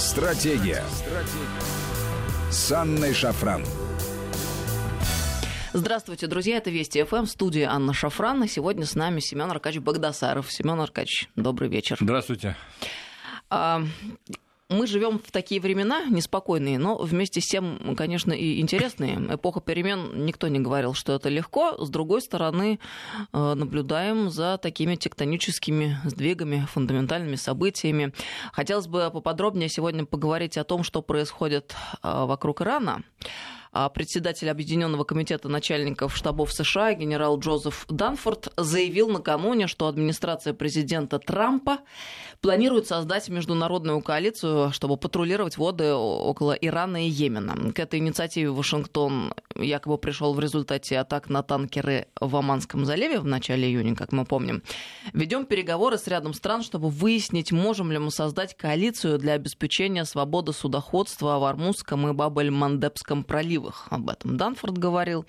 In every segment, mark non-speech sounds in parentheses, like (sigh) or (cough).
Стратегия. Стратегия. С Анной Шафран. Здравствуйте, друзья. Это Вести ФМ, студия Анна Шафран. И сегодня с нами Семен Аркадьевич Богдасаров. Семен Аркадьевич, добрый вечер. Здравствуйте. А, мы живем в такие времена неспокойные, но вместе с тем, конечно, и интересные. Эпоха перемен, никто не говорил, что это легко. С другой стороны, э, наблюдаем за такими тектоническими сдвигами, фундаментальными событиями. Хотелось бы поподробнее сегодня поговорить о том, что происходит э, вокруг Ирана. А председатель Объединенного комитета начальников штабов США генерал Джозеф Данфорд заявил накануне, что администрация президента Трампа планирует создать международную коалицию, чтобы патрулировать воды около Ирана и Йемена. К этой инициативе Вашингтон якобы пришел в результате атак на танкеры в Оманском заливе в начале июня, как мы помним. Ведем переговоры с рядом стран, чтобы выяснить, можем ли мы создать коалицию для обеспечения свободы судоходства в Армузском и Бабель-Мандебском проливах. Об этом Данфорд говорил.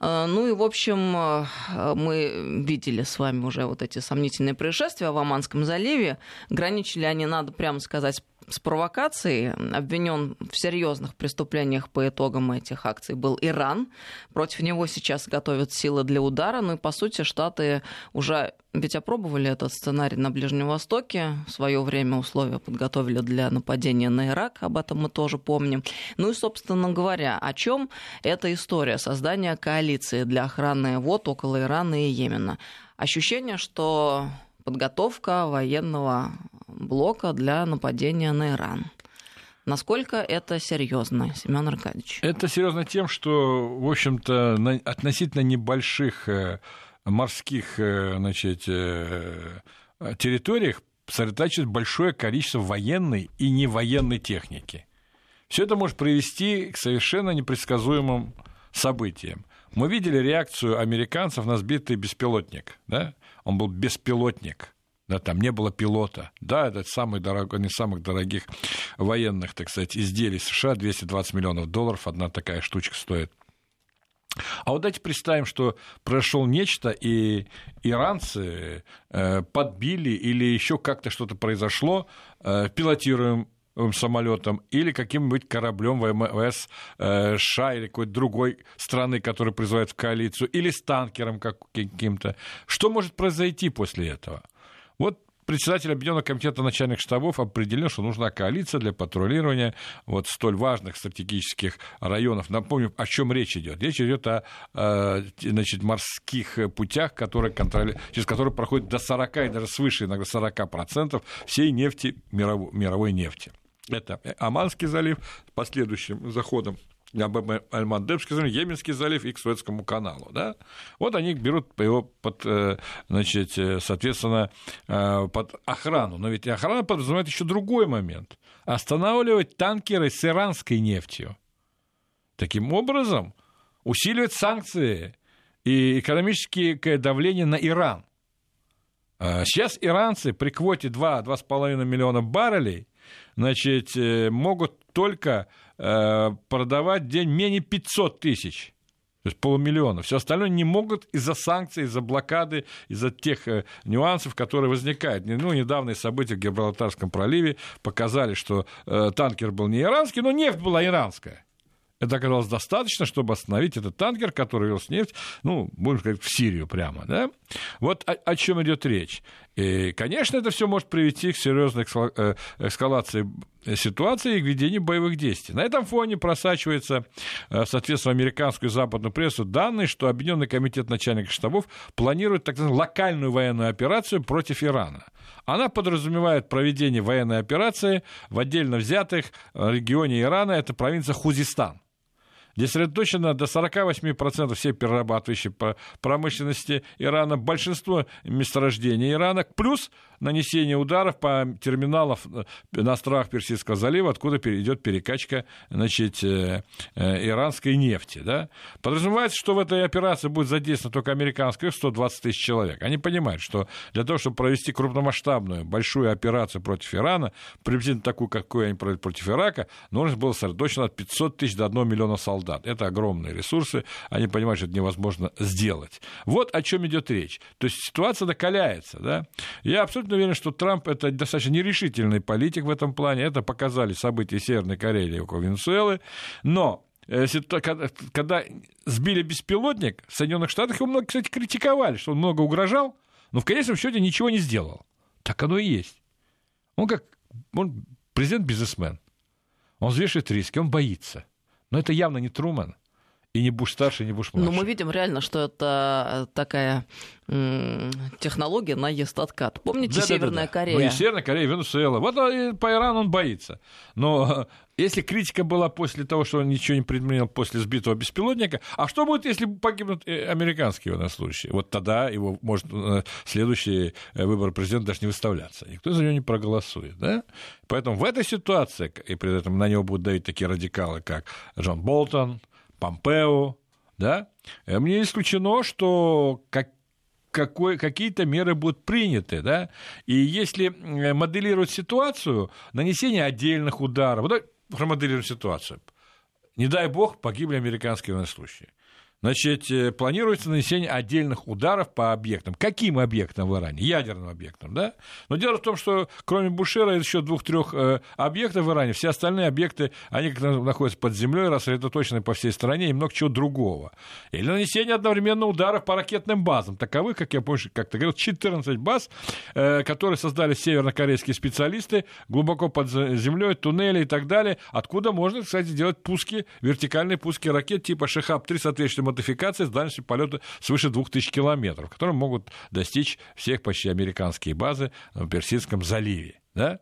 Э, ну и, в общем, э, мы видели с вами уже вот эти сомнительные происшествия в Оманском заливе. Граничили они, надо прямо сказать, с провокацией. Обвинен в серьезных преступлениях по итогам этих акций был Иран. Против него сейчас готовят силы для удара. Ну и, по сути, Штаты уже ведь опробовали этот сценарий на Ближнем Востоке. В свое время условия подготовили для нападения на Ирак. Об этом мы тоже помним. Ну и, собственно говоря, о чем эта история создания коалиции для охраны вод около Ирана и Йемена. Ощущение, что подготовка военного блока для нападения на Иран. Насколько это серьезно, Семен Аркадьевич? Это серьезно тем, что, в общем-то, на относительно небольших э, морских э, значит, э, территориях сосредотачивает большое количество военной и невоенной техники. Все это может привести к совершенно непредсказуемым событиям. Мы видели реакцию американцев на сбитый беспилотник. Да? Он был беспилотник да, там не было пилота. Да, это самый дорогой, не самых дорогих военных, так сказать, изделий США, 220 миллионов долларов, одна такая штучка стоит. А вот давайте представим, что произошло нечто, и иранцы э, подбили или еще как-то что-то произошло, э, пилотируем самолетом или каким-нибудь кораблем ВМС э, США или какой-то другой страны, которая призывает в коалицию, или с танкером каким-то. Что может произойти после этого? Вот председатель Объединенного комитета начальных штабов определил, что нужна коалиция для патрулирования вот столь важных стратегических районов. Напомню, о чем речь идет. Речь идет о, значит, морских путях, которые контроли... через которые проходит до 40 и даже свыше иногда 40% всей нефти, мировой, мировой нефти. Это Оманский залив последующим заходом Аль-Мандебский залив, Йеменский залив и к Суэцкому каналу. Да? Вот они берут его под, э, значит, э, соответственно, э, под охрану. Но ведь охрана подразумевает еще другой момент. Останавливать танкеры с иранской нефтью. Таким образом, усиливать санкции и экономическое давление на Иран. Сейчас иранцы при квоте 2-2,5 миллиона баррелей значит, могут только продавать в день менее 500 тысяч. То есть полумиллиона. Все остальное не могут из-за санкций, из-за блокады, из-за тех э, нюансов, которые возникают. Ну, недавние события в Гибралтарском проливе показали, что э, танкер был не иранский, но нефть была иранская. Это оказалось достаточно, чтобы остановить этот танкер, который вез нефть, ну, будем сказать, в Сирию прямо. Да? Вот о, о чем идет речь. И, конечно, это все может привести к серьезной э, эскалации ситуации и к ведению боевых действий. На этом фоне просачивается, э, соответственно, американскую и западную прессу данные, что Объединенный комитет начальников штабов планирует так называемую локальную военную операцию против Ирана. Она подразумевает проведение военной операции в отдельно взятых э, регионе Ирана, это провинция Хузистан где сосредоточено до 48% всей перерабатывающей промышленности Ирана, большинство месторождений Ирана, плюс нанесение ударов по терминалам э, на островах Персидского залива, откуда идет перекачка значит, э, э, иранской нефти. Да? Подразумевается, что в этой операции будет задействовано только американских 120 тысяч человек. Они понимают, что для того, чтобы провести крупномасштабную, большую операцию против Ирана, приблизительно такую, какую они провели против Ирака, нужно было сосредоточено от 500 тысяч до 1 миллиона солдат. Это огромные ресурсы, они понимают, что это невозможно сделать. Вот о чем идет речь. То есть ситуация накаляется. Да? Я абсолютно уверен, что Трамп это достаточно нерешительный политик в этом плане. Это показали события Северной Кореи и около Венесуэлы. Но э, когда сбили беспилотник в Соединенных Штатах, его много, кстати, критиковали, что он много угрожал, но в конечном счете ничего не сделал. Так оно и есть. Он как он президент-бизнесмен. Он взвешивает риски, он боится. Но это явно не Труман. И не Буш-старший, не Буш-младший. Но мы видим реально, что это такая технология наезд откат. Помните да, Северная да, да. Корея? Ну и Северная Корея, Венесуэла. Вот по Ирану он боится. Но если критика была после того, что он ничего не предпринял после сбитого беспилотника, а что будет, если погибнут э, американские военнослужащие? Вот тогда его может э, следующий э, выбор президента даже не выставляться. Никто за него не проголосует. Да? Поэтому в этой ситуации, и при этом на него будут давить такие радикалы, как Джон Болтон, Помпео, да, мне исключено, что как какой, какие-то меры будут приняты, да, и если моделировать ситуацию, нанесение отдельных ударов, вот промоделируем ситуацию, не дай бог погибли американские военнослужащие. Значит, э, планируется нанесение отдельных ударов по объектам. Каким объектам в Иране? Ядерным объектам, да? Но дело в том, что кроме Бушера еще двух-трех э, объектов в Иране, все остальные объекты, они как находятся под землей, рассредоточены по всей стране и много чего другого. Или нанесение одновременно ударов по ракетным базам. Таковых, как я помню, как-то говорил, 14 баз, э, которые создали севернокорейские специалисты глубоко под землей, туннели и так далее, откуда можно, кстати, делать пуски, вертикальные пуски ракет типа Шехаб-3, соответственно, модификации с дальностью полета свыше 2000 километров, которые могут достичь всех почти американские базы в Персидском заливе. Да?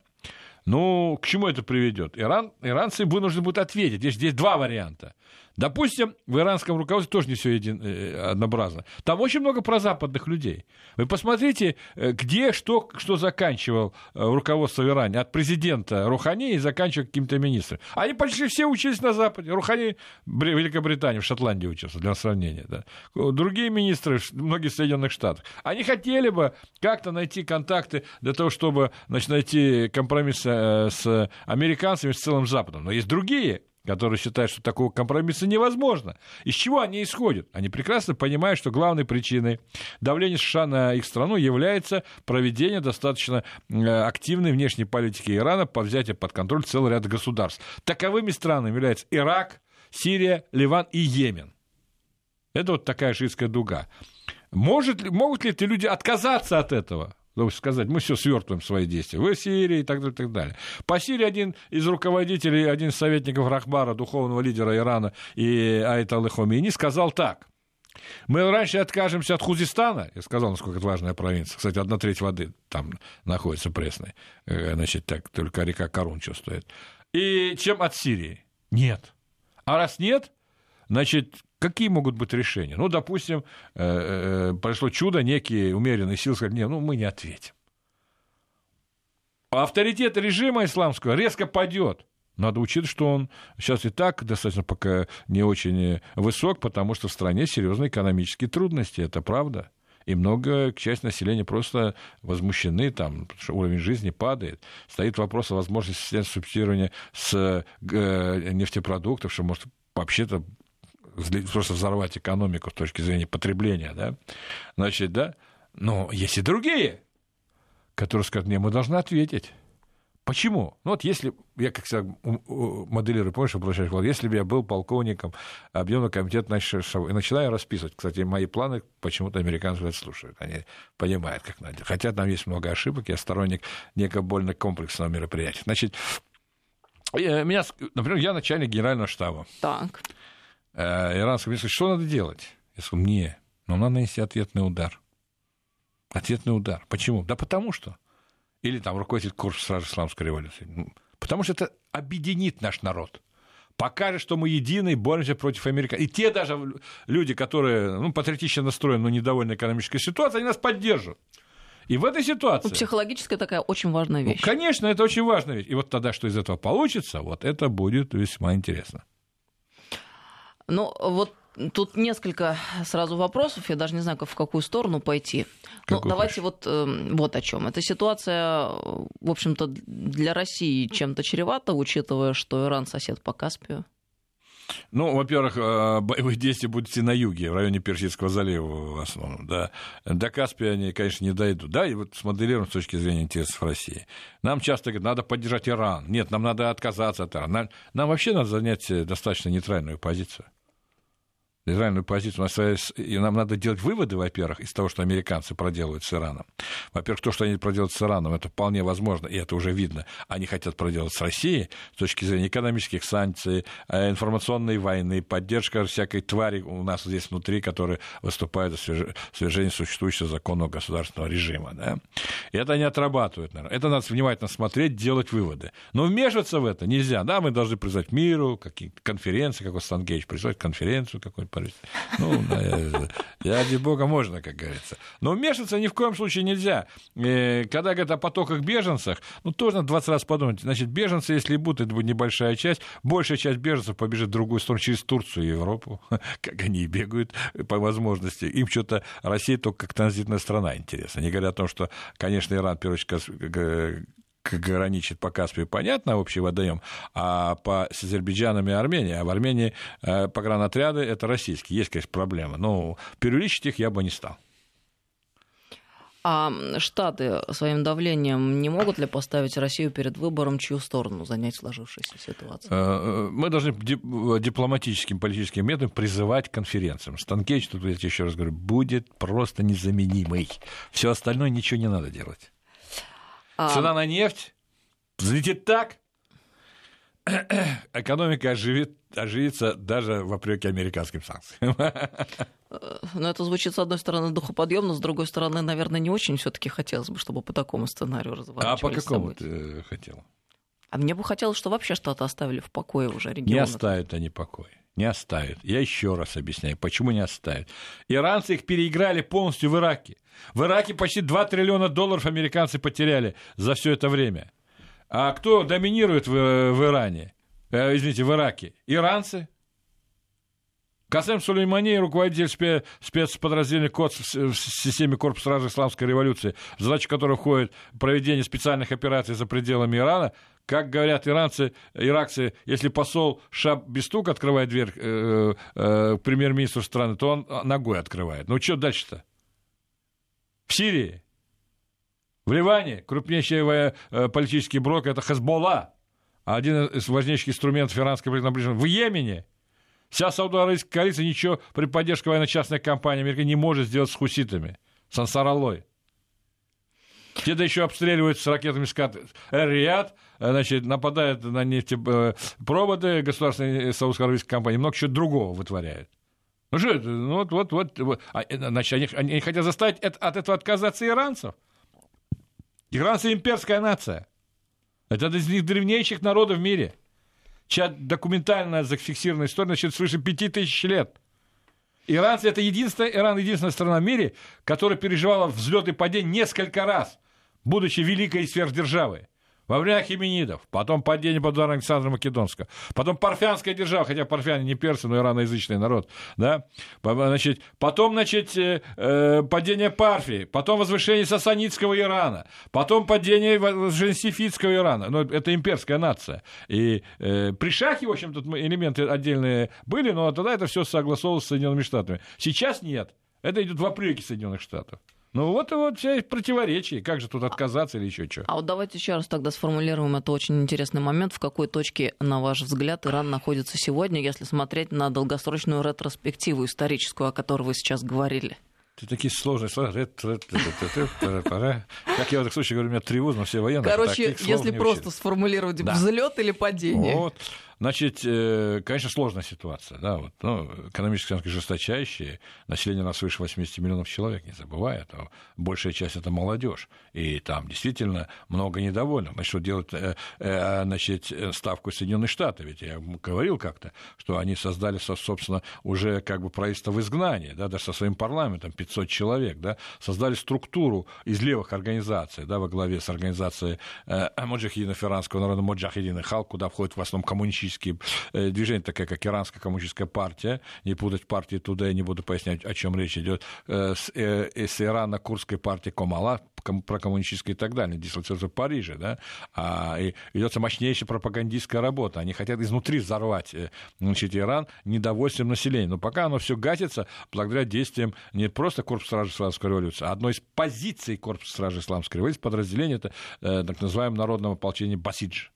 Ну, к чему это приведет? Иран, иранцы вынуждены будут ответить. Здесь, здесь два варианта. Допустим, в иранском руководстве тоже не все един, э, однообразно. Там очень много прозападных людей. Вы посмотрите, э, где что, что заканчивал э, руководство в Иране. От президента Рухани и заканчивая каким-то министром. Они почти все учились на Западе. Рухани в Великобритании, в Шотландии учился, для сравнения. Да. Другие министры, многие в Соединенных Штатах. Они хотели бы как-то найти контакты для того, чтобы значит, найти компромисс с американцами, с целым Западом. Но есть другие которые считают, что такого компромисса невозможно. Из чего они исходят? Они прекрасно понимают, что главной причиной давления США на их страну является проведение достаточно э, активной внешней политики Ирана по взятию под контроль целого ряда государств. Таковыми странами являются Ирак, Сирия, Ливан и Йемен. Это вот такая шиитская дуга. Может, могут ли эти люди отказаться от этого? Сказать, мы все свертываем свои действия. В Сирии и так далее, и так далее. По Сирии один из руководителей, один из советников Рахбара, духовного лидера Ирана и Айталы Хомейни сказал так. Мы раньше откажемся от Хузистана, я сказал, насколько это важная провинция. Кстати, одна треть воды там находится пресной. Э, значит, так, только река Карун чувствует. И чем от Сирии? Нет. А раз нет, значит, Какие могут быть решения? Ну, допустим, э, э, произошло чудо, некие умеренные силы сказали, не, ну, мы не ответим. А авторитет режима исламского резко падет. Надо учитывать, что он сейчас и так достаточно пока не очень высок, потому что в стране серьезные экономические трудности, это правда. И много, часть населения просто возмущены, там, что уровень жизни падает. Стоит вопрос о возможности субсидирования с э, нефтепродуктов, что может вообще-то просто взорвать экономику с точки зрения потребления, да, значит, да, но есть и другие, которые скажут, не, мы должны ответить. Почему? Ну вот если, я как всегда моделирую, помнишь, обращаюсь, если бы я был полковником объемного комитета, и начинаю расписывать, кстати, мои планы почему-то американцы это слушают, они понимают, как надо. Хотя там есть много ошибок, я сторонник некого больно комплексного мероприятия. Значит, э, меня, например, я начальник генерального штаба. Так. Э, иранское министерство, что надо делать? Я сказал, мне, но надо нанести ответный удар. Ответный удар. Почему? Да потому что. Или там руководитель курса Стражи Исламской революции. Ну, потому что это объединит наш народ. Покажет, что мы едины и боремся против Америки. И те даже люди, которые ну, патриотично настроены, но недовольны экономической ситуацией, они нас поддержат. И в этой ситуации... Ну, психологическая такая очень важная вещь. Ну, конечно, это очень важная вещь. И вот тогда, что из этого получится, вот это будет весьма интересно. Ну, вот Тут несколько сразу вопросов, я даже не знаю, как, в какую сторону пойти. Ну, давайте вот, э, вот о чем. Эта ситуация, в общем-то, для России чем-то чревата, учитывая, что Иран сосед по Каспию. Ну, во-первых, э, боевые действия будут идти на юге, в районе Персидского залива в основном, да. До Каспия они, конечно, не дойдут. Да, и вот смоделируем с точки зрения интересов России. Нам часто говорят, надо поддержать Иран. Нет, нам надо отказаться от Ирана. Нам, нам вообще надо занять достаточно нейтральную позицию нейтральную позицию. У нас, и нам надо делать выводы, во-первых, из того, что американцы проделывают с Ираном. Во-первых, то, что они проделают с Ираном, это вполне возможно, и это уже видно. Они хотят проделать с Россией с точки зрения экономических санкций, э, информационной войны, поддержка всякой твари у нас здесь внутри, которые выступают за свержение существующего законного государственного режима. Да? И это они отрабатывают. Наверное. Это надо внимательно смотреть, делать выводы. Но вмешиваться в это нельзя. Да, мы должны призвать миру, какие-то конференции, как вот Стангейч, призвать конференцию какую-то ну, ради бога можно, как говорится. Но вмешиваться ни в коем случае нельзя. Э, когда говорят о потоках беженцах, ну, тоже надо 20 раз подумать. Значит, беженцы, если будут, это будет небольшая часть. Большая часть беженцев побежит в другую сторону, через Турцию и Европу, (laughs) как они и бегают по возможности. Им что-то Россия только как транзитная страна интересна. Они говорят о том, что, конечно, Иран, в первую очередь, граничит по Каспию, понятно, общий водоем, а по с Азербайджаном и Арменией, а в Армении э, погранотряды это российские. Есть, конечно, проблема, но преувеличить их я бы не стал. А Штаты своим давлением не могут ли поставить Россию перед выбором, чью сторону занять сложившуюся ситуацию? Э, э, мы должны дипломатическим, политическим методом призывать к конференциям. Станкевич, тут я еще раз говорю, будет просто незаменимый. Все остальное ничего не надо делать. А... Цена на нефть взлетит так, (clears throat) экономика оживит, оживится даже вопреки американским санкциям. (laughs) Ну, это звучит, с одной стороны, духоподъемно, с другой стороны, наверное, не очень все таки хотелось бы, чтобы по такому сценарию разворачивались А по какому ты хотел? А мне бы хотелось, чтобы вообще Штаты оставили в покое уже регион. Не оставят они покой. Не оставят. Я еще раз объясняю, почему не оставят. Иранцы их переиграли полностью в Ираке. В Ираке почти 2 триллиона долларов американцы потеряли за все это время. А кто доминирует в, в Иране? Э, извините, в Ираке? Иранцы? Касем Сулеймани, руководитель спецподразделения КОЦ в системе Корпуса Стражи Исламской революции, в задачу которой входит проведение специальных операций за пределами Ирана, как говорят иранцы, иракцы, если посол Шаб Бестук открывает дверь э, э, премьер-министру страны, то он ногой открывает. Ну что дальше-то? В Сирии, в Ливане крупнейший э, политический блок – это Хезболла, один из важнейших инструментов иранской принадлежности. В Йемене вся Саудовская коалиция ничего при поддержке военно-частной компании Америки не может сделать с хуситами, с Ансараллой. Те да еще обстреливают с ракетами скат Эр-Рияд, значит, нападают на нефтепроводы государственной саудовско-аравийской компании, много чего другого вытворяют. Ну что это? Ну, вот, вот. вот. А, э, значит, они, они хотят заставить от, от этого отказаться иранцев. Иранцы имперская нация. Это один из них древнейших народов в мире. Чья документально зафиксированная история значит, свыше пяти тысяч лет. Иранцы это единственная, Иран единственная страна в мире, которая переживала взлет и падение несколько раз, будучи великой сверхдержавой. Во время Хименидов, потом падение под ударом Александра Македонского, потом Парфянская держава, хотя парфяне не персы, но ираноязычный народ, да, значит, потом, значит, э, э, падение Парфии, потом возвышение Сасанитского Ирана, потом падение возвышение Ирана, но это имперская нация. И э, при Шахе, в общем, тут элементы отдельные были, но тогда это все согласовывалось с Соединенными Штатами. Сейчас нет. Это идет в апреле Соединенных Штатов. Ну вот, вот все противоречия. Как же тут отказаться или еще что? А вот давайте еще раз тогда сформулируем. Это очень интересный момент. В какой точке, на ваш взгляд, Иран находится сегодня, если смотреть на долгосрочную ретроспективу историческую, о которой вы сейчас говорили? Это такие сложные слова. Как я в этом случае говорю, у меня тревожно, все военные. Короче, если просто сформулировать взлет или падение. Вот. Значит, э, конечно, сложная ситуация. Да, вот, ну, экономические санкции жесточайшие, население у нас свыше 80 миллионов человек, не забывая этого. Большая часть это молодежь. И там действительно много недовольных. Значит, что делать э, э, значит, ставку Соединенных Штатов? Ведь я говорил как-то, что они создали, собственно, уже как бы правительство в изгнании, да, даже со своим парламентом, 500 человек, да, создали структуру из левых организаций, да, во главе с организацией э, Моджахидина Иранского народа Моджахидина Хал, куда входит в основном коммунистические коммунистические движения, такая как Иранская коммунистическая партия, не путать партии туда, я не буду пояснять, о чем речь идет, с, с Ирано-Курской партией Комала, прокоммунистической и так далее, дислоцируется в Париже, да, а, и ведется мощнейшая пропагандистская работа. Они хотят изнутри взорвать значит, Иран недовольствием населения. Но пока оно все гасится благодаря действиям не просто Корпуса стражи Исламской революции, а одной из позиций Корпуса стражи Исламской революции, подразделение это э, так называемое народного ополчения Басидж.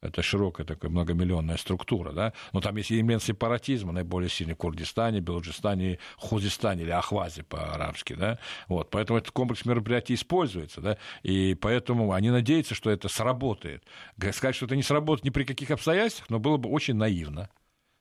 Это широкая такая многомиллионная структура, да? Но там есть элемент сепаратизма, наиболее сильный в Курдистане, Белуджистане, Хузистане или Ахвазе по-арабски, да? Вот, поэтому этот комплекс мероприятий используется, да? И поэтому они надеются, что это сработает. Сказать, что это не сработает ни при каких обстоятельствах, но было бы очень наивно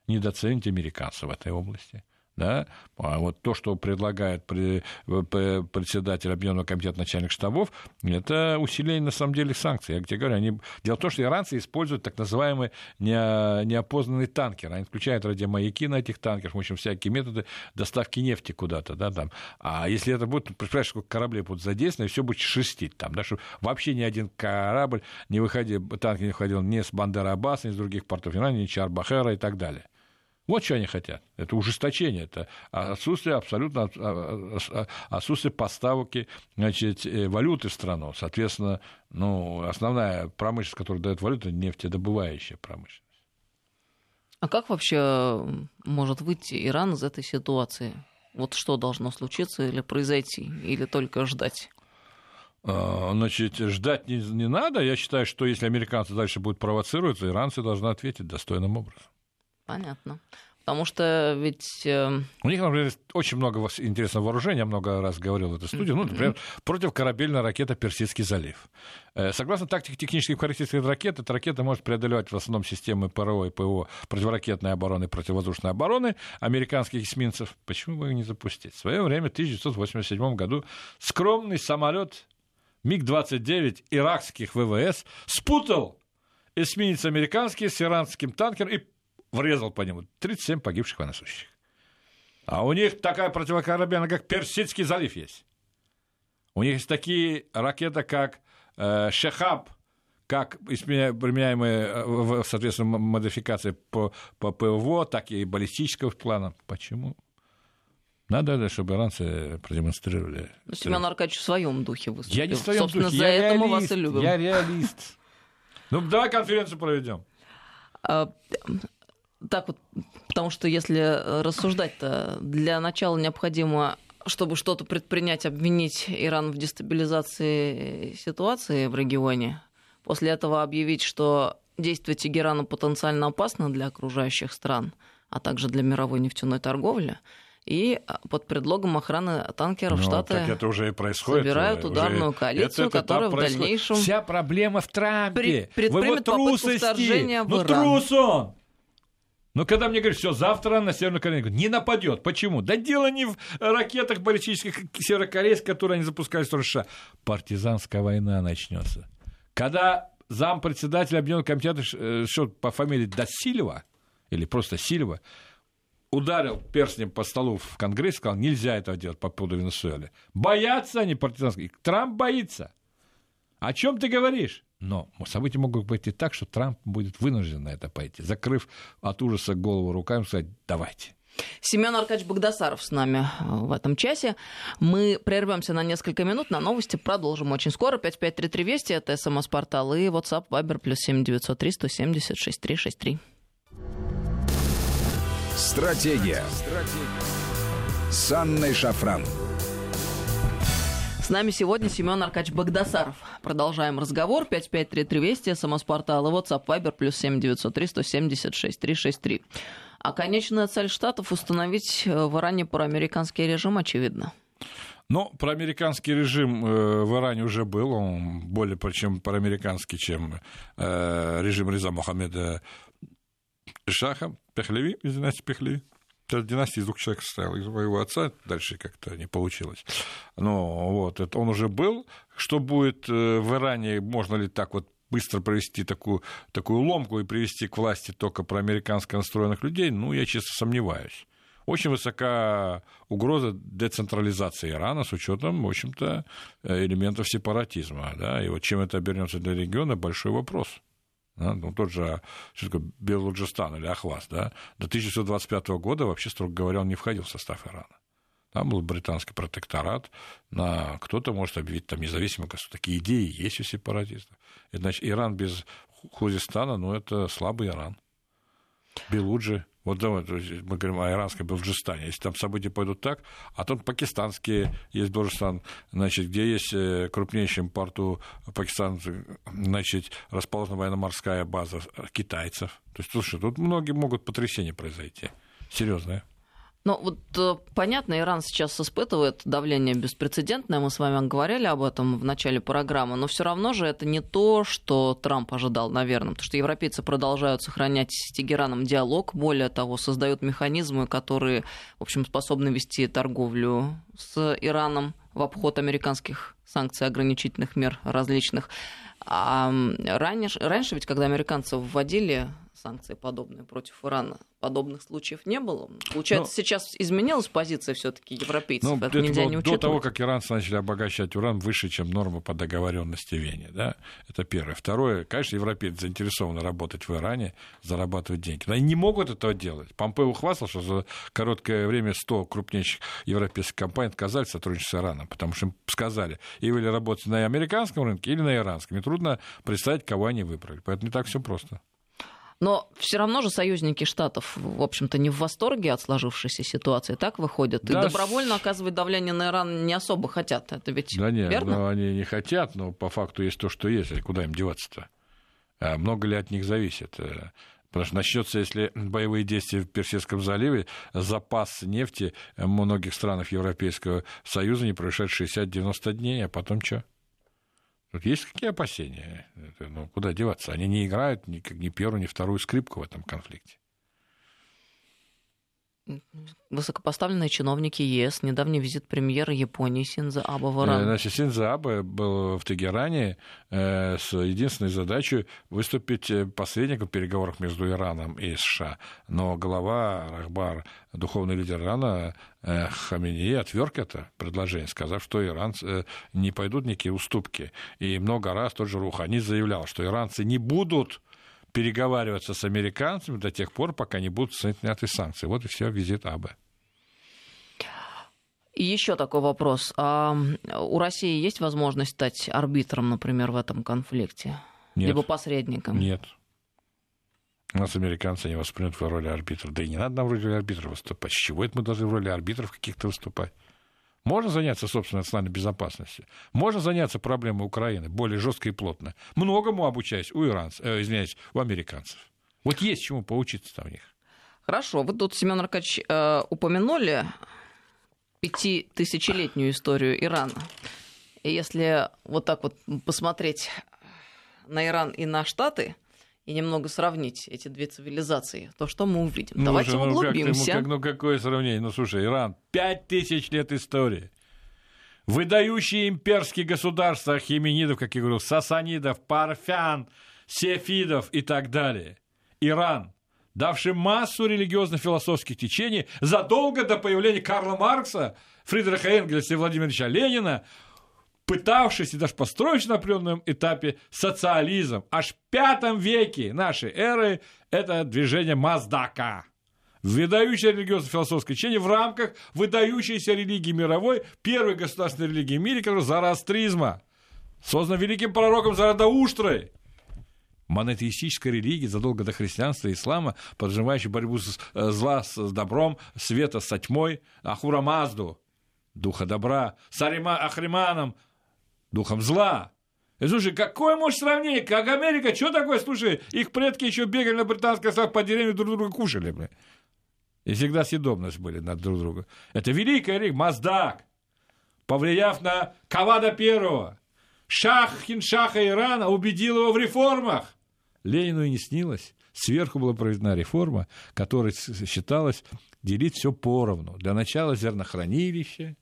недооценить американцев в этой области да, а вот то, что предлагает председатель Объединенного комитета начальных штабов, это усиление, на самом деле, санкций. Я тебе говорю, они... дело в том, что иранцы используют так называемые неопознанные танкеры. Они включают радиомаяки на этих танкерах, в общем, всякие методы доставки нефти куда-то, да, там. А если это будет, представляешь, сколько кораблей будут задействованы, все будет шерстить там, да, что вообще ни один корабль не выходил, танк не выходил ни с Бандера Аббаса, ни с других портов Ирана, ни Чарбахера и так далее. Вот что они хотят. Это ужесточение, это отсутствие абсолютно а, а, отсутствие поставки значит, э, валюты в страну. Соответственно, ну, основная промышленность, которая дает валюту, нефтедобывающая промышленность. А как вообще может выйти Иран из этой ситуации? Вот что должно случиться или произойти, или только ждать? А, значит, ждать не, не надо. Я считаю, что если американцы дальше будут провоцировать, то иранцы должны ответить достойным образом. Понятно. Потому что ведь... Э, У них, например, очень много интересного вооружения, я много раз говорил в этой студии, ну, например, противокорабельная ракета «Персидский залив». Э, согласно тактико-техническим характеристикам ракеты, эта ракета может преодолевать в основном системы ПРО и ПВО противоракетной обороны и противовоздушной обороны американских эсминцев. Почему бы ее не запустить? В свое время, в 1987 году, скромный самолет МиГ-29 иракских ВВС спутал эсминец американский с иранским танкером и врезал по нему. 37 погибших военнослужащих. А у них такая противокорабельная, как Персидский залив есть. У них есть такие ракеты, как э, Шехаб, как применяемые, э, соответственно, модификации по, по ПВО, так и баллистического плана. Почему? Надо, чтобы иранцы продемонстрировали. Ну, Семен Аркадьевич в своем духе выступил. Я не в своем Собственно, духе. за я это реалист, мы вас и любим. Я реалист. Ну, давай конференцию проведем. А, так вот, потому что если рассуждать-то, для начала необходимо, чтобы что-то предпринять, обвинить Иран в дестабилизации ситуации в регионе, после этого объявить, что действия Тегерана потенциально опасны для окружающих стран, а также для мировой нефтяной торговли, и под предлогом охраны танкеров ну, Штаты так это уже и происходит, собирают ударную уже коалицию, которая в дальнейшем... Вся проблема в Трампе. Пред, в его трусости. Ну, трус он! Но когда мне говорят, все, завтра на Северную Корею, не нападет. Почему? Да дело не в ракетах баллистических северокорейских, которые они запускали с США. Партизанская война начнется. Когда зам председателя Объединенного комитета э, что, по фамилии Дасильва, или просто Сильва, ударил перстнем по столу в Конгрессе, сказал, нельзя этого делать по поводу Венесуэлы. Боятся они партизанские. Трамп боится. О чем ты говоришь? Но события могут быть и так, что Трамп будет вынужден на это пойти, закрыв от ужаса голову руками, сказать, давайте. Семен Аркадьевич Богдасаров с нами э, в этом часе. Мы прервемся на несколько минут, на новости продолжим очень скоро. 5533 Вести, это СМС-портал и WhatsApp, Viber, плюс 7903 170 6363. Стратегия. Стратегия. С Анной Шафран. С нами сегодня Семен Аркач Богдасаров. Продолжаем разговор. 5533 Вести, СМС-портал и WhatsApp Viber, плюс 7903 176 363. А конечная цель Штатов установить э, в Иране проамериканский режим, очевидно. Ну, проамериканский режим э, в Иране уже был, он более причем проамериканский, чем э, режим Реза Мухаммеда Шаха, Пехлеви, извините, Пехлеви династия из двух человек состояла, из моего отца, дальше как-то не получилось. Но вот, это он уже был. Что будет э, в Иране, можно ли так вот быстро провести такую, такую ломку и привести к власти только проамериканско настроенных людей, ну, я честно сомневаюсь. Очень высока угроза децентрализации Ирана с учетом, в общем-то, элементов сепаратизма. Да? И вот чем это обернется для региона, большой вопрос. Да, ну, тот же Белуджистан или Ахваз, да, до 1925 года вообще, строго говоря, он не входил в состав Ирана. Там был британский протекторат, на кто-то может объявить там независимое государство. Такие идеи есть у сепаратистов. И, значит, Иран без Хузистана, ну, это слабый Иран. Белуджи, вот давай, мы говорим о иранском Белджистане. Если там события пойдут так, а тут пакистанские есть Белджистан, значит, где есть э, крупнейшим порту Пакистана, значит, расположена военно-морская база китайцев. То есть, слушай, тут многие могут потрясения произойти. Серьезное. Ну, вот э, понятно, Иран сейчас испытывает давление беспрецедентное, мы с вами говорили об этом в начале программы, но все равно же это не то, что Трамп ожидал, наверное, потому что европейцы продолжают сохранять с Тегераном диалог, более того, создают механизмы, которые, в общем, способны вести торговлю с Ираном в обход американских санкций, ограничительных мер различных. А раньше, раньше ведь, когда американцы вводили санкции подобные против Ирана. Подобных случаев не было. Получается, но, сейчас изменилась позиция все-таки европейцев. Ну, это, нельзя не учитывать. До того, как иранцы начали обогащать уран выше, чем норма по договоренности Вене. Да? Это первое. Второе, конечно, европейцы заинтересованы работать в Иране, зарабатывать деньги. Но они не могут этого делать. Помпео хвастал, что за короткое время 100 крупнейших европейских компаний отказались сотрудничать с Ираном, потому что им сказали, или работаете на американском рынке, или на иранском. И трудно представить, кого они выбрали. Поэтому не так все просто. Но все равно же союзники Штатов, в общем-то, не в восторге от сложившейся ситуации, так выходят. Да, и добровольно оказывать давление на Иран не особо хотят. Это ведь да нет, верно? Ну, они не хотят, но по факту есть то, что есть. Куда им деваться-то? А много ли от них зависит? Потому что начнется, если боевые действия в Персидском заливе, запас нефти многих странах Европейского Союза не превышает 60-90 дней, а потом что? Тут есть какие опасения? Ну, куда деваться? Они не играют ни, ни первую, ни вторую скрипку в этом конфликте высокопоставленные чиновники ЕС, недавний визит премьера Японии Синза Аба в Иран. Э, значит, Синза Аба был в Тегеране э, с единственной задачей выступить э, посредником в переговорах между Ираном и США. Но глава Рахбар, духовный лидер Ирана, Хамини отверг это предложение, сказав, что иранцы не пойдут никакие уступки. И много раз тот же Рухани заявлял, что иранцы не будут переговариваться с американцами до тех пор, пока не будут сняты санкции. Вот и все, визит АБ. И еще такой вопрос. А у России есть возможность стать арбитром, например, в этом конфликте? Нет. Либо посредником? Нет. У нас американцы не воспримут в роли арбитра. Да и не надо нам в роли арбитра выступать. С чего это мы должны в роли арбитров каких-то выступать? Можно заняться собственной национальной безопасностью. Можно заняться проблемой Украины более жестко и плотно. Многому обучаясь у иранцев, э, извиняюсь, у американцев. Вот есть чему поучиться там у них. Хорошо. Вы тут, Семен Аркадьевич, э, упомянули пятитысячелетнюю историю Ирана. И если вот так вот посмотреть на Иран и на Штаты – и немного сравнить эти две цивилизации, то что мы увидим? Ну, Давайте же, углубимся. Ну, как, ну, какое сравнение? Ну, слушай, Иран, пять тысяч лет истории. Выдающие имперские государства Ахименидов, как я говорил, Сасанидов, Парфян, Сефидов и так далее. Иран, давший массу религиозно-философских течений задолго до появления Карла Маркса, Фридриха Энгельса и Владимира Ильича Ленина, пытавшийся даже построить на определенном этапе социализм. Аж в пятом веке нашей эры это движение Маздака. Выдающее религиозно-философское течение в рамках выдающейся религии мировой, первой государственной религии в мире, которая зороастризма, создана великим пророком Зарадауштрой. Монотеистическая религия задолго до христианства и ислама, подразумевающая борьбу с, э, зла с добром, света с тьмой, Ахура Мазду, духа добра, с Ахриманом, духом зла. И, слушай, какое может сравнение? Как Америка, что такое? Слушай, их предки еще бегали на британской островах по деревне друг друга кушали, бля. И всегда съедобность были над друг друга. Это великая религия, Маздак, повлияв на Кавада Первого, Шах Хиншаха Ирана убедил его в реформах. Ленину и не снилось. Сверху была проведена реформа, которая считалась делить все поровну. Для начала зернохранилище,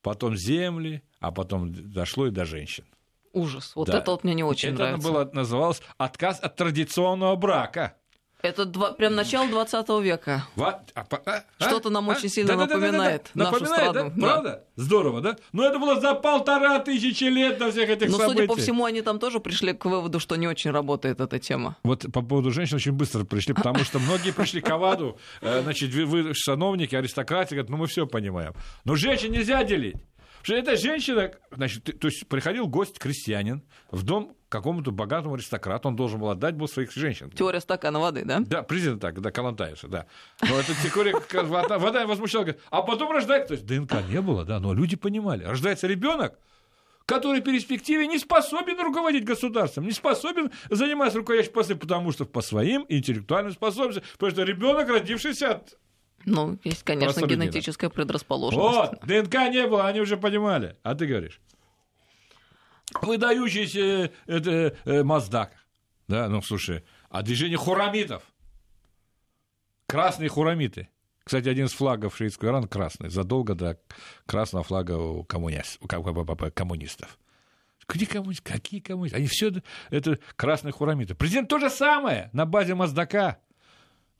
потом земли, а потом дошло и до женщин. Ужас. Вот да. это вот мне не очень это нравится. Это было, называлось отказ от традиционного брака. Это два, прям начало 20 века. Во- а, а, а, Что-то нам а? очень сильно Да-да-да-да-да. напоминает нашу Напоминает, да? страну. Да. Правда? Здорово, да? Но это было за полтора тысячи лет до всех этих Но, событий. судя по всему, они там тоже пришли к выводу, что не очень работает эта тема. Вот по поводу женщин очень быстро пришли, потому что многие пришли к Аваду, э, значит, вы, вы сановники, аристократы, говорят, ну мы все понимаем. Но женщин нельзя делить. Что эта женщина, значит, то есть приходил гость, крестьянин, в дом какому-то богатому аристократу, он должен был отдать был своих женщин. Теория стакана воды, да? Да, президент так, да, Калантаевса, да. Но это теория, вода, вода возмущала, говорит, а потом рождается, то есть ДНК не было, да, но люди понимали, рождается ребенок, который в перспективе не способен руководить государством, не способен заниматься руководящей постами, потому что по своим интеллектуальным способностям, потому что ребенок, родившийся от... Ну, есть, конечно, генетическая предрасположенность. Вот, ДНК не было, они уже понимали, а ты говоришь. Выдающийся это э, Маздак. Да, ну слушай, а движение хурамитов. Красные хурамиты. Кстати, один из флагов шиитского Ирана красный, задолго до красного флага у, коммунист, у коммунистов. Где коммунисты? Какие коммунисты? Они все это красные хурамиты. Президент то же самое на базе Маздака.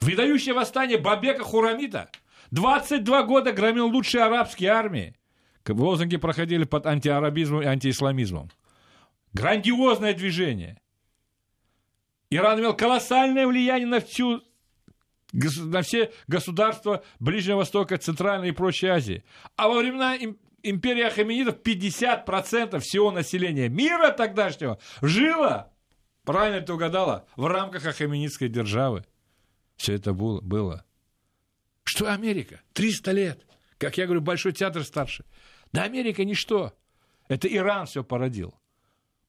Выдающее восстание Бабека Хурамита 22 года громил лучшие арабские армии. Лозунги проходили под антиарабизмом и антиисламизмом. Грандиозное движение. Иран имел колоссальное влияние на всю на все государства Ближнего Востока, Центральной и прочей Азии. А во времена им- империи Ахеменидов 50% всего населения мира тогдашнего жило, правильно ты угадала, в рамках Ахеменидской державы. Все это было. было. Что Америка? 300 лет. Как я говорю, Большой театр старше. Да Америка ничто. Это Иран все породил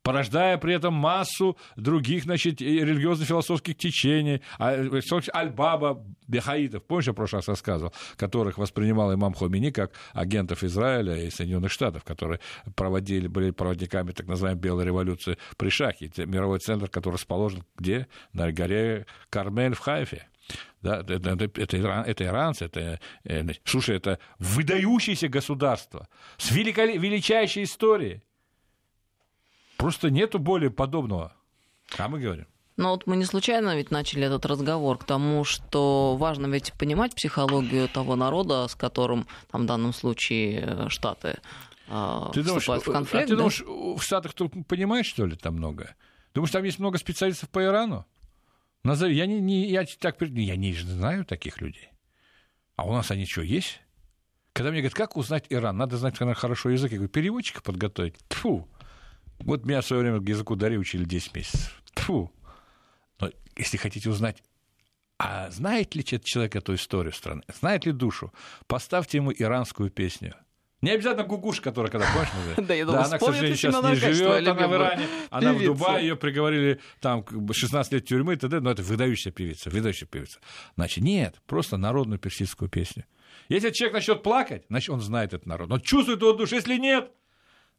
порождая при этом массу других, значит, религиозно-философских течений, а, э, Аль-Баба, Бехаитов, помнишь, я в прошлый раз рассказывал, которых воспринимал имам Хомини как агентов Израиля и Соединенных Штатов, которые проводили, были проводниками так называемой Белой революции при Шахе, мировой центр, который расположен где? На горе Кармель в Хайфе. Да, это, это, это, иран- это иранцы, это, э, слушай, это выдающееся государство с великоле- величайшей историей. Просто нету более подобного. А мы говорим. Но вот мы не случайно ведь начали этот разговор к тому, что важно ведь понимать психологию того народа, с которым, там, в данном случае, э, Штаты э, Ты думаешь, вступают в а конфликт. ты да? думаешь, в Штатах кто понимает, что ли, там много? Думаешь, там есть много специалистов по Ирану? Назови, я не, не я так я не знаю таких людей. А у нас они что, есть? Когда мне говорят, как узнать Иран? Надо знать наверное, хорошо язык. Я говорю, переводчика подготовить. Тфу. Вот меня в свое время к языку Дари учили 10 месяцев. Тфу. Но если хотите узнать, а знает ли этот человек эту историю страны? Знает ли душу? Поставьте ему иранскую песню. Не обязательно Гугуш, которая когда помнишь, (laughs) Да, я думаю, она, к сожалению, сейчас не живет, она в Иране, она в. Дубае, ее приговорили там как бы 16 лет тюрьмы, и т.д., но это выдающаяся певица, выдающая певица. Значит, нет, просто народную персидскую песню. Если человек начнет плакать, значит, он знает этот народ. Он чувствует его душу. Если нет,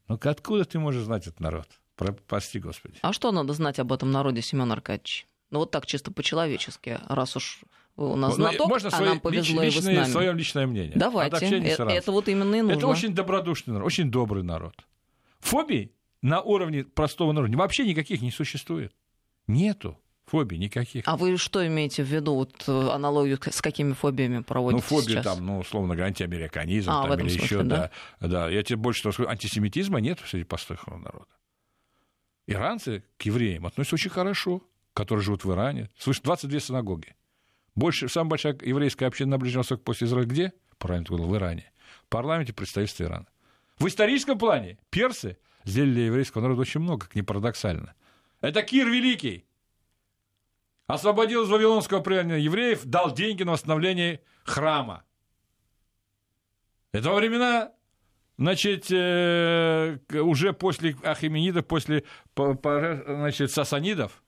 ну откуда ты можешь знать этот народ? Про- Прости, Господи. А что надо знать об этом народе, Семен Аркадьевич? Ну вот так чисто по-человечески, раз уж у нас Ну, знаток, можно а свое, нам повезло, и вы с личное, нами. свое личное мнение. Давайте, с Э- иранцем. это вот именно и нужно. Это очень добродушный народ, очень добрый народ. Фобий на уровне простого народа вообще никаких не существует. Нету фобий никаких. А вы что имеете в виду, вот э, аналогию с какими фобиями проводите Ну, фобия сейчас? там, ну, условно говоря, антиамериканизм А, там, или смысле, еще, да. да. да. Я тебе больше того скажу, антисемитизма нет среди простого народа. Иранцы к евреям относятся очень хорошо, которые живут в Иране. Свыше 22 синагоги. Больше, самая большая еврейская община на Ближнем Востоке после Израиля где? Ты говорил, в Иране. В парламенте представительства Ирана. В историческом плане персы сделали для еврейского народа очень много, как ни парадоксально. Это Кир Великий освободил из вавилонского плена евреев, дал деньги на восстановление храма. Это во времена, значит, э, уже после Ахименидов, после по- по- значит, сасанидов,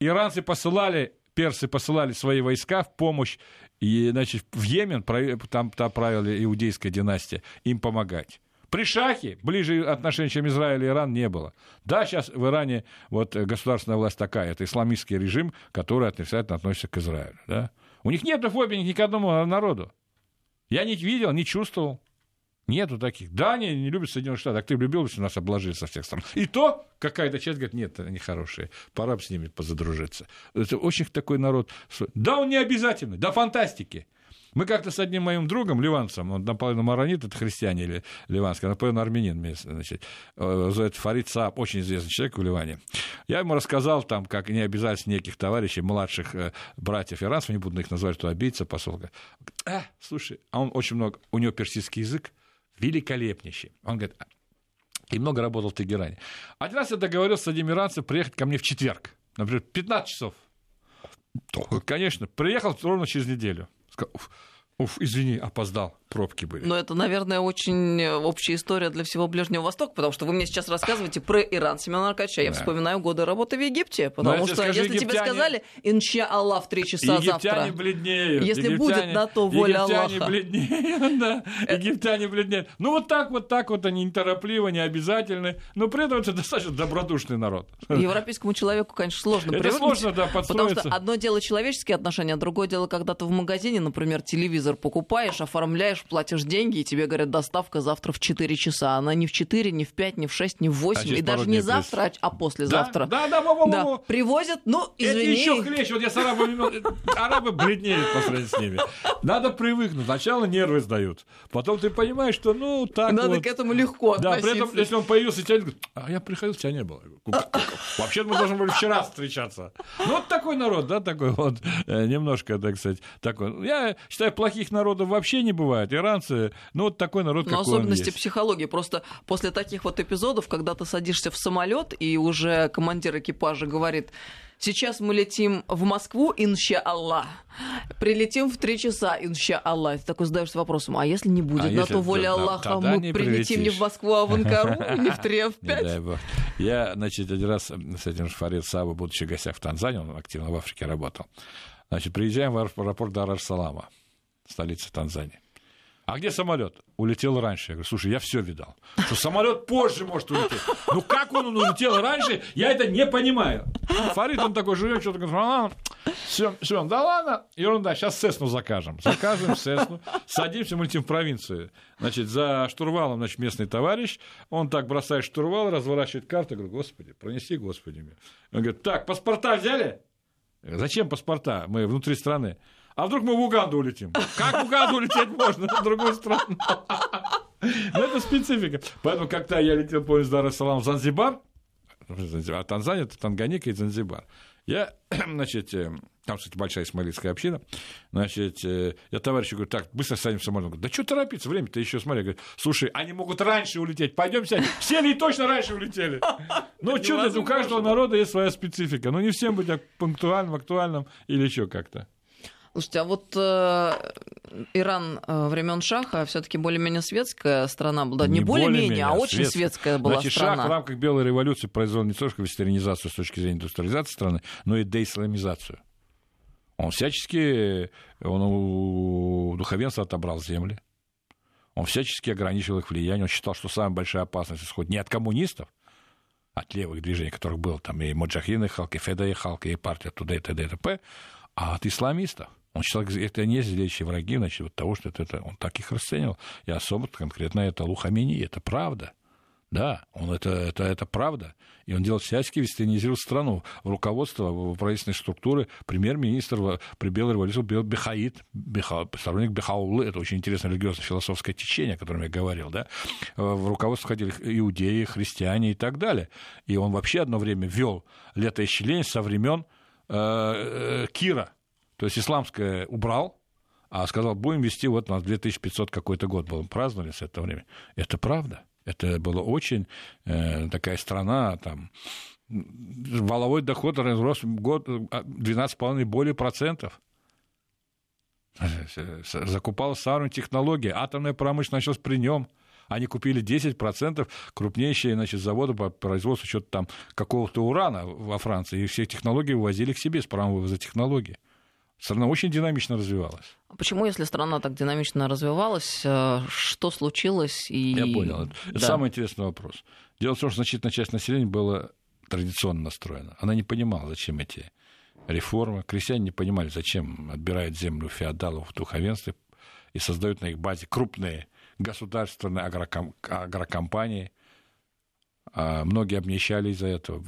иранцы посылали, персы посылали свои войска в помощь и, значит, в Йемен, там, там правила иудейская династия, им помогать. При Шахе ближе отношений, чем Израиль и Иран, не было. Да, сейчас в Иране вот государственная власть такая, это исламистский режим, который отрицательно относится к Израилю. Да? У них нет фобии ни к одному народу. Я не видел, не чувствовал. Нету таких. Да, они не любят Соединенные Штаты. А ты любил, что нас обложили со всех сторон. И то какая-то часть говорит, нет, они хорошие. Пора бы с ними позадружиться. Это очень такой народ. Да, он не обязательный. Да, фантастики. Мы как-то с одним моим другом, ливанцем, он наполовину маронит, это христиане или ливанский, наполовину армянин, значит, э, зовут Фарид Сааб, очень известный человек в Ливане. Я ему рассказал, там, как не обязательно неких товарищей, младших э, братьев иранцев, не буду их называть, кто обидится, посол. А, слушай, а он очень много, у него персидский язык, великолепнейший. Он говорит, «А, и много работал в Тегеране. Один раз я договорился с одним иранцем приехать ко мне в четверг, например, 15 часов. Конечно, приехал ровно через неделю. Сказал, уф, извини, опоздал пробки были. Но это, наверное, очень общая история для всего Ближнего Востока, потому что вы мне сейчас рассказываете про Иран, Семен Аркадьевич, я вспоминаю годы работы в Египте, потому Но что скажи, если египтяне... тебе сказали, инча Аллах в три часа египтяне завтра, бледнеют, если египтяне, будет на то воля египтяне Аллаха. Бледнеют, (laughs) да, э, египтяне бледнеют. Ну вот так вот, так вот они неторопливо, не обязательны, но при этом это достаточно добродушный народ. (laughs) Европейскому человеку, конечно, сложно это сложно, да, Потому что одно дело человеческие отношения, а другое дело, когда ты в магазине, например, телевизор покупаешь, оформляешь, платишь деньги, и тебе говорят, доставка завтра в 4 часа. Она не в 4, не в 5, не в 6, не в 8, А и даже не завтра, плюс. а послезавтра. Да, да, во, во, во, Да. во. Привозят, ну, Это извини. еще хлеще. Вот я с арабами... Арабы бледнеют по сравнению с ними. Надо привыкнуть. Сначала нервы сдают. Потом ты понимаешь, что ну так Надо вот. к этому легко Да, при этом, относиться. если он появился, тебя говорит, а я приходил, тебя не было. Я говорю, «Как- как- Вообще мы должны были вчера встречаться. Ну, вот такой народ, да, такой вот, э, немножко, так сказать, такой. Я считаю, плохих народов вообще не бывает. Иранцы, ну, вот такой народ, Но какой он особенности есть. психологии. Просто после таких вот эпизодов, когда ты садишься в самолет, и уже командир экипажа говорит, сейчас мы летим в Москву, инща Аллах. Прилетим в три часа, инща Аллах. Ты такой задаешься вопросом, а если не будет А на если то воля да, Аллаха, мы не прилетим не в Москву, а в Анкару, (laughs) не в три, а в пять? Я, значит, один раз с этим же Фарид Саба, будучи гостях в Танзании, он активно в Африке работал, значит, приезжаем в аэропорт Дар-Ар-Салама, столица Танзании. А где самолет? Улетел раньше. Я говорю, слушай, я все видал. Что самолет позже может улететь. Ну как он улетел раньше, я это не понимаю. Фарид, он такой живет, что-то говорит, все, все, да ладно, ерунда, сейчас Сесну закажем. Заказываем Сесну, садимся, мы летим в провинцию. Значит, за штурвалом, значит, местный товарищ, он так бросает штурвал, разворачивает карту, говорю, господи, пронеси, господи. мне». Он говорит, так, паспорта взяли? Зачем паспорта? Мы внутри страны. А вдруг мы в Уганду улетим? Как в Уганду улететь можно в другую страну? Ну, это специфика. Поэтому, когда я летел по Дар-Салам в Занзибар, а Танзания, это Танганика и Занзибар, я, (clears throat) значит, э, там, кстати, большая исмаилитская община, значит, э, я товарищу говорю, так, быстро садим в самолет. Он говорит, да что торопиться, время-то еще, смотри. Говорит, слушай, они могут раньше улететь, пойдем сядем. Сели и точно раньше улетели. (laughs) Ну, что у каждого народа есть своя специфика. Ну, не всем быть пунктуальным, актуальным или еще как-то. Слушайте, а вот э, Иран э, времен Шаха все-таки более-менее светская страна была. Не, Не более-менее, а более-менее, очень светская. светская была Значит, страна. Шах в рамках Белой революции произвел не только вестернизацию с точки зрения индустриализации страны, но и деисламизацию. Он всячески, он у духовенства отобрал земли, он всячески ограничивал их влияние, он считал, что самая большая опасность исходит не от коммунистов, от левых движений, которых было там и Моджахин, и Халк, и Феда, и Халк, и партия туда, и т.д. и т.п., а от исламистов. Он считал, это не злейшие враги, значит, вот того, что это, это, он так их расценивал. И особо конкретно это Лухамини, это правда. Да, он это, это, это правда. И он делал всячески вестернизировал страну. В руководство, в правительственные структуры, премьер-министр в- при Белой революции был Бехаид, Беха, сторонник Бехаулы. Это очень интересное религиозно-философское течение, о котором я говорил. Да? В руководство входили иудеи, христиане и так далее. И он вообще одно время вел летоисчисление со времен э, э, Кира. То есть исламское убрал, а сказал, будем вести, вот у нас 2500 какой-то год был, праздновали с этого времени. Это правда. Это была очень э, такая страна, там, валовой доход рос год а, 12,5 более процентов. Закупал самые технологии, атомная промышленность началась при нем. Они купили 10% крупнейшие значит, заводы по производству что-то там какого-то урана во Франции. И все технологии вывозили к себе с правом вывоза технологий. Страна очень динамично развивалась. А Почему, если страна так динамично развивалась, э, что случилось? И... Я понял. Это Да. самый интересный вопрос. Дело в том, что значительная часть населения была традиционно настроена. Она не понимала, зачем эти реформы. Крестьяне не понимали, зачем отбирают землю феодалов в духовенстве и создают на их базе крупные государственные агроком... агрокомпании. А многие обнищали из-за этого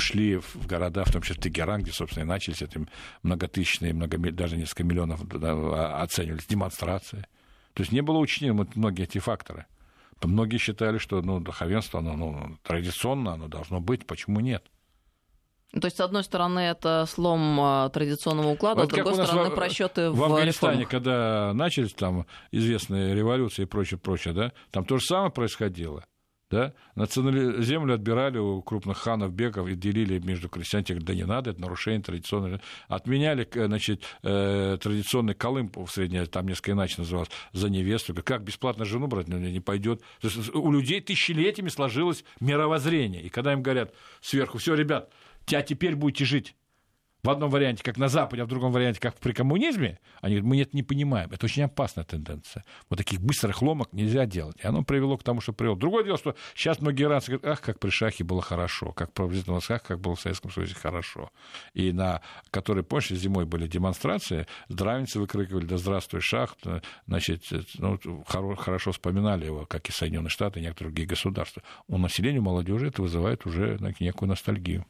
шли в города, в том числе в Тегеран, где, собственно, и начались эти многотысячные, много, даже несколько миллионов оценивались демонстрации. То есть не было учтены многие эти факторы. Многие считали, что ну, духовенство, оно ну, традиционно, оно должно быть, почему нет? То есть, с одной стороны, это слом а, традиционного уклада, вот с другой стороны, в, просчеты в, в Афганистане, реформах. когда начались там известные революции и прочее, прочее, да, там то же самое происходило. Да? Национали... Землю отбирали у крупных ханов, беков и делили между крестьянами. Да не надо, это нарушение традиционного. Отменяли значит, э, традиционный колым в средней, там несколько иначе называлось, за невесту. Как бесплатно жену брать? Ну, не пойдет. У людей тысячелетиями сложилось мировоззрение. И когда им говорят сверху, все, ребят, тебя теперь будете жить в одном варианте, как на Западе, а в другом варианте, как при коммунизме, они говорят, мы это не понимаем. Это очень опасная тенденция. Вот таких быстрых ломок нельзя делать. И оно привело к тому, что привело. Другое дело, что сейчас многие иранцы говорят, ах, как при Шахе было хорошо, как при Шахе, как было в Советском Союзе хорошо. И на которые, помнишь, зимой были демонстрации, здравницы выкрикивали, да здравствуй, Шах, значит, ну, хорошо вспоминали его, как и Соединенные Штаты и некоторые другие государства. У населения, у молодежи это вызывает уже некую ностальгию.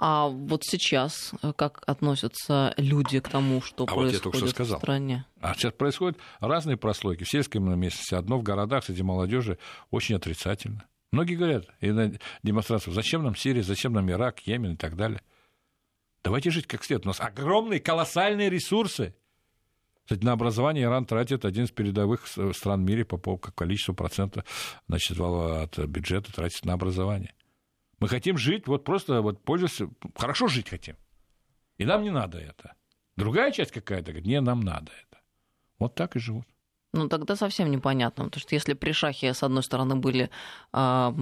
А вот сейчас э, как относятся люди к тому, что а происходит вот я только что сказал. в стране? А сейчас происходят разные прослойки. В сельском месте одно, в городах среди молодежи очень отрицательно. Многие говорят и на демонстрациях, зачем нам Сирия, зачем нам Ирак, Йемен и так далее. Давайте жить как следует. У нас огромные, колоссальные ресурсы. Кстати, на образование Иран тратит один из передовых стран в мире по количеству процента значит, от бюджета тратит на образование. Мы хотим жить, вот просто вот пользоваться, хорошо жить хотим. И нам не надо это. Другая часть какая-то говорит, не, нам надо это. Вот так и живут. Ну, тогда совсем непонятно, потому что если при Шахе, с одной стороны, были э,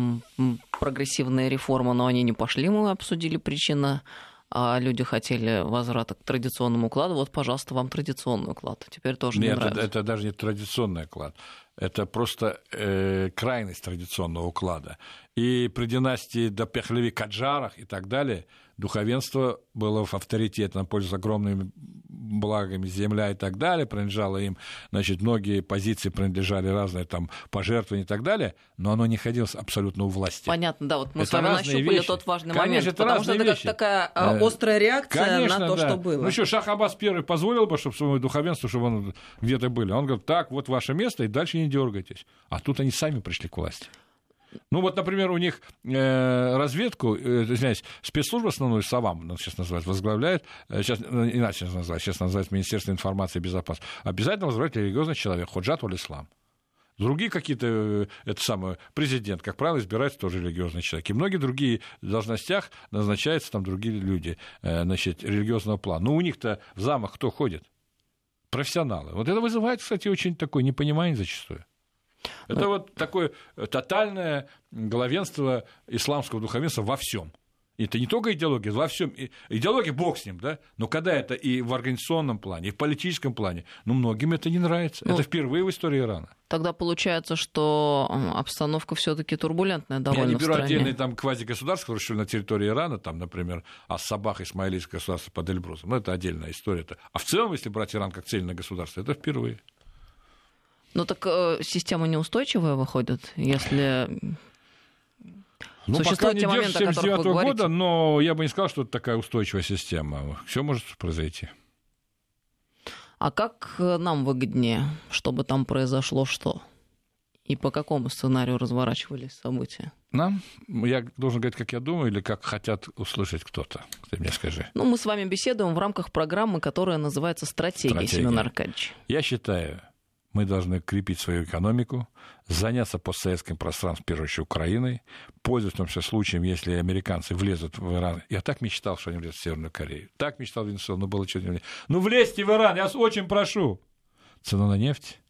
прогрессивные реформы, но они не пошли, мы обсудили причины а люди хотели возврата к традиционному укладу, вот, пожалуйста, вам традиционный уклад. Теперь тоже Нет, не нравится. Это, это даже не традиционный уклад. Это просто э, крайность традиционного уклада. И при династии до Пехлеви Каджарах и так далее духовенство было в авторитетном, пользуясь огромными благами, земля и так далее, принадлежало им, значит, многие позиции принадлежали разные там пожертвования и так далее, но оно не находилось абсолютно у власти. Понятно, да, вот мы это с вами нащупали вещи. тот важный Конечно, момент, это потому что это как такая э, острая реакция Конечно, на то, да. что было. Ну что, Шах Аббас первый позволил бы, чтобы своему духовенству, чтобы он где-то были. Он говорит, так, вот ваше место, и дальше не дергайтесь. А тут они сами пришли к власти. Ну вот, например, у них э, разведку, э, извиняюсь, спецслужба основную САВАМ, ну, сейчас называют, возглавляет, э, сейчас э, иначе называют, сейчас называется Министерство информации и безопасности, обязательно возглавляет религиозный человек, Ходжат Аль-Ислам. Другие какие-то, э, это самое, президент, как правило, избирается тоже религиозный человек. И многие другие должностях назначаются там другие люди, э, значит, религиозного плана. Ну, у них-то в замах кто ходит? Профессионалы. Вот это вызывает, кстати, очень такое непонимание зачастую. Это вот такое тотальное главенство исламского духовенства во всем. Это не только идеология, во всем. Идеология бог с ним, да? Но когда это и в организационном плане, и в политическом плане, ну, многим это не нравится. Ну, это впервые в истории Ирана. Тогда получается, что обстановка все-таки турбулентная довольно Я не беру отдельные там квазигосударства, которые на территории Ирана, там, например, Ас-Сабах, Исмаилийское государство под Эльбрусом. Ну, это отдельная история. -то. А в целом, если брать Иран как цельное государство, это впервые. Ну так э, система неустойчивая выходит, если ну, пока не держится 79 -го года, но я бы не сказал, что это такая устойчивая система. Все может произойти. А как э, нам выгоднее, чтобы там произошло что? И по какому сценарию разворачивались события? Нам? Я должен говорить, как я думаю, или как хотят услышать кто-то? Ты мне скажи. Ну, мы с вами беседуем в рамках программы, которая называется «Стратегия», Стратегия. Семен Аркадьевич. Я считаю, мы должны крепить свою экономику, заняться постсоветским пространством, в первую очередь, Украиной, пользоваться случаем, если американцы влезут в Иран. Я так мечтал, что они влезут в Северную Корею. Так мечтал Венесуэлу, но было что-то... Ну, влезьте в Иран, я вас очень прошу. Цена на нефть,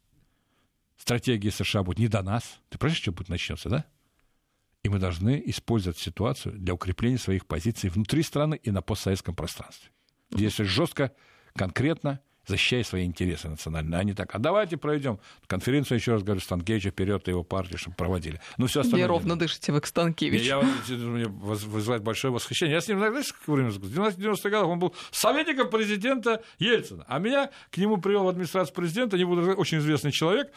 стратегия США будет не до нас. Ты понимаешь, что будет начнется, да? И мы должны использовать ситуацию для укрепления своих позиций внутри страны и на постсоветском пространстве. Действовать жестко, конкретно, защищая свои интересы национальные. Они так, а давайте проведем конференцию, еще раз говорю, Станкевича вперед и его партии, чтобы проводили. Ну, все остальное. Неровно дышите вы к Станкевичу. Я, я, вызывает большое восхищение. Я с ним, знаешь? В 90-х годах он был советником президента Ельцина. А меня к нему привел в администрацию президента, не буду очень известный человек.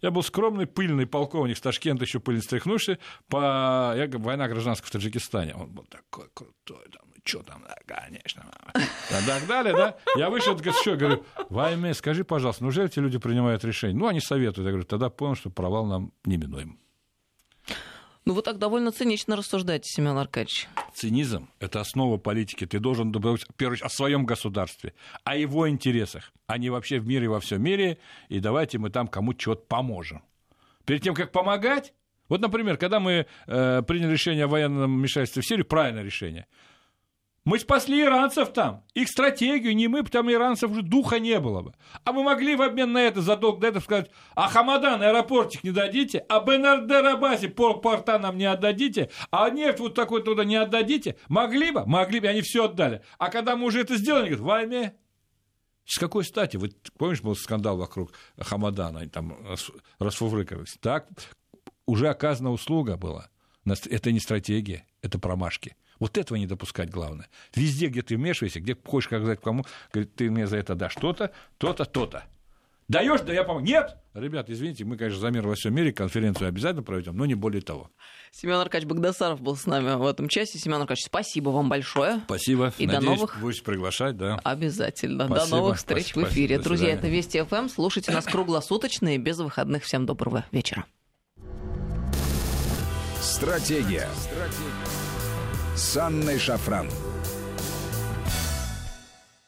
Я был скромный, пыльный полковник с Ташкента, еще пыльно стряхнувший, по я, война гражданская в Таджикистане. Он был такой крутой, там, что там, да, конечно, и так далее, да. Я вышел, говорю, что, говорю, Вайме, скажи, пожалуйста, неужели эти люди принимают решение? Ну, они советуют. Я говорю, тогда понял, что провал нам неминуем. Ну, вы так довольно цинично рассуждаете, Семен Аркадьевич. Цинизм – это основа политики. Ты должен думать, в первую очередь, о своем государстве, о его интересах, а не вообще в мире во всем мире, и давайте мы там кому-то чего-то поможем. Перед тем, как помогать, вот, например, когда мы э, приняли решение о военном вмешательстве в Сирию, правильное решение – мы спасли иранцев там. Их стратегию не мы, потому иранцев уже духа не было бы. А мы могли в обмен на это, задолг до этого сказать, а Хамадан, аэропортик не дадите, а БНРД Рабаси порта нам не отдадите, а нефть вот такой туда не отдадите. Могли бы? Могли бы, они все отдали. А когда мы уже это сделали, говорят, войне. С какой стати? Вы помнишь, был скандал вокруг Хамадана, они там расфуврыкались. Так, уже оказана услуга была. Это не стратегия, это промашки. Вот этого не допускать главное. Везде, где ты вмешиваешься, где хочешь сказать кому, говорит, ты мне за это дашь то-то, то-то, то-то. Даешь, да я помогу. Нет! Ребят, извините, мы, конечно, за мир во всем мире конференцию обязательно проведем, но не более того. Семен Аркадьевич Богдасаров был с нами в этом часе. Семен Аркадьевич, спасибо вам большое. Спасибо. И Надеюсь, до новых... будете приглашать, да. Обязательно. Спасибо. До новых встреч спасибо, в эфире. Друзья, это Вести ФМ. Слушайте нас круглосуточно и без выходных. Всем доброго вечера. Стратегия. Стратегия с Анной Шафран.